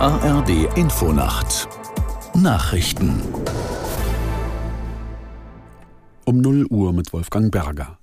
ARD Infonacht Nachrichten um 0 Uhr mit Wolfgang Berger.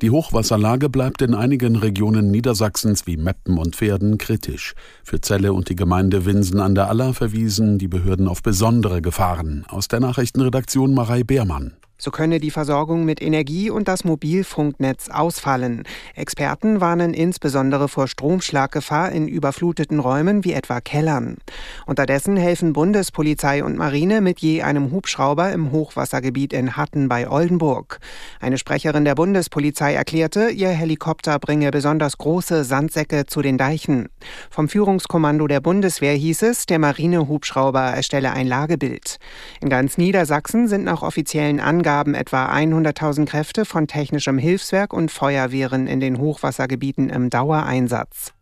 Die Hochwasserlage bleibt in einigen Regionen Niedersachsens wie Meppen und Pferden kritisch. Für Celle und die Gemeinde Winsen an der Aller verwiesen die Behörden auf besondere Gefahren. Aus der Nachrichtenredaktion Marei Beermann. So könne die Versorgung mit Energie und das Mobilfunknetz ausfallen. Experten warnen insbesondere vor Stromschlaggefahr in überfluteten Räumen wie etwa Kellern. Unterdessen helfen Bundespolizei und Marine mit je einem Hubschrauber im Hochwassergebiet in Hatten bei Oldenburg. Eine Sprecherin der Bundespolizei erklärte, ihr Helikopter bringe besonders große Sandsäcke zu den Deichen. Vom Führungskommando der Bundeswehr hieß es, der Marinehubschrauber erstelle ein Lagebild. In ganz Niedersachsen sind nach offiziellen Angaben gaben etwa 100.000 Kräfte von technischem Hilfswerk und Feuerwehren in den Hochwassergebieten im Dauereinsatz.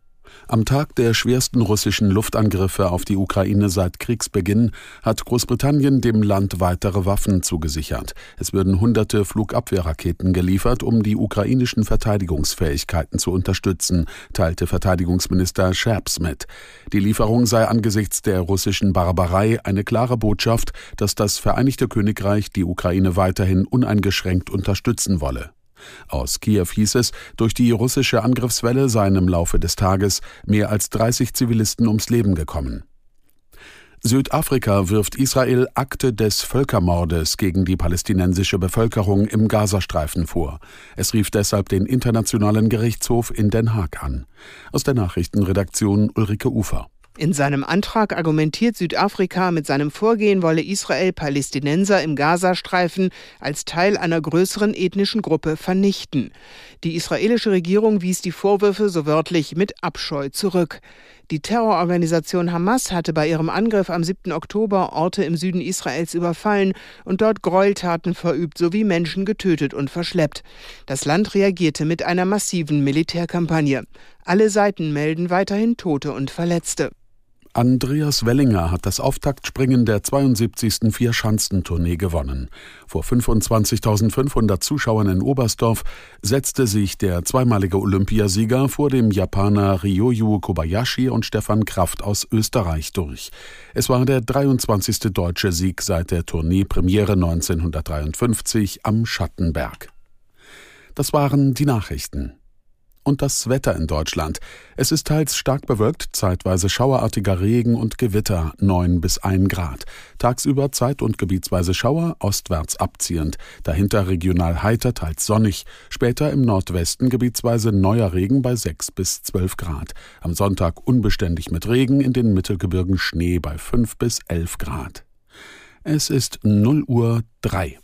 Am Tag der schwersten russischen Luftangriffe auf die Ukraine seit Kriegsbeginn hat Großbritannien dem Land weitere Waffen zugesichert. Es würden hunderte Flugabwehrraketen geliefert, um die ukrainischen Verteidigungsfähigkeiten zu unterstützen, teilte Verteidigungsminister Scherps mit. Die Lieferung sei angesichts der russischen Barbarei eine klare Botschaft, dass das Vereinigte Königreich die Ukraine weiterhin uneingeschränkt unterstützen wolle. Aus Kiew hieß es, durch die russische Angriffswelle seien im Laufe des Tages mehr als 30 Zivilisten ums Leben gekommen. Südafrika wirft Israel Akte des Völkermordes gegen die palästinensische Bevölkerung im Gazastreifen vor. Es rief deshalb den Internationalen Gerichtshof in Den Haag an. Aus der Nachrichtenredaktion Ulrike Ufer. In seinem Antrag argumentiert Südafrika, mit seinem Vorgehen wolle Israel Palästinenser im Gazastreifen als Teil einer größeren ethnischen Gruppe vernichten. Die israelische Regierung wies die Vorwürfe so wörtlich mit Abscheu zurück. Die Terrororganisation Hamas hatte bei ihrem Angriff am 7. Oktober Orte im Süden Israels überfallen und dort Gräueltaten verübt sowie Menschen getötet und verschleppt. Das Land reagierte mit einer massiven Militärkampagne. Alle Seiten melden weiterhin Tote und Verletzte. Andreas Wellinger hat das Auftaktspringen der 72. Vierschanzentournee gewonnen. Vor 25.500 Zuschauern in Oberstdorf setzte sich der zweimalige Olympiasieger vor dem Japaner Ryoyu Kobayashi und Stefan Kraft aus Österreich durch. Es war der 23. deutsche Sieg seit der Tourneepremiere 1953 am Schattenberg. Das waren die Nachrichten und das Wetter in Deutschland. Es ist teils stark bewölkt, zeitweise schauerartiger Regen und Gewitter, 9 bis 1 Grad. Tagsüber zeit- und gebietsweise Schauer, ostwärts abziehend. Dahinter regional heiter, teils sonnig. Später im Nordwesten gebietsweise neuer Regen bei 6 bis 12 Grad. Am Sonntag unbeständig mit Regen, in den Mittelgebirgen Schnee bei 5 bis 11 Grad. Es ist 0 Uhr 3.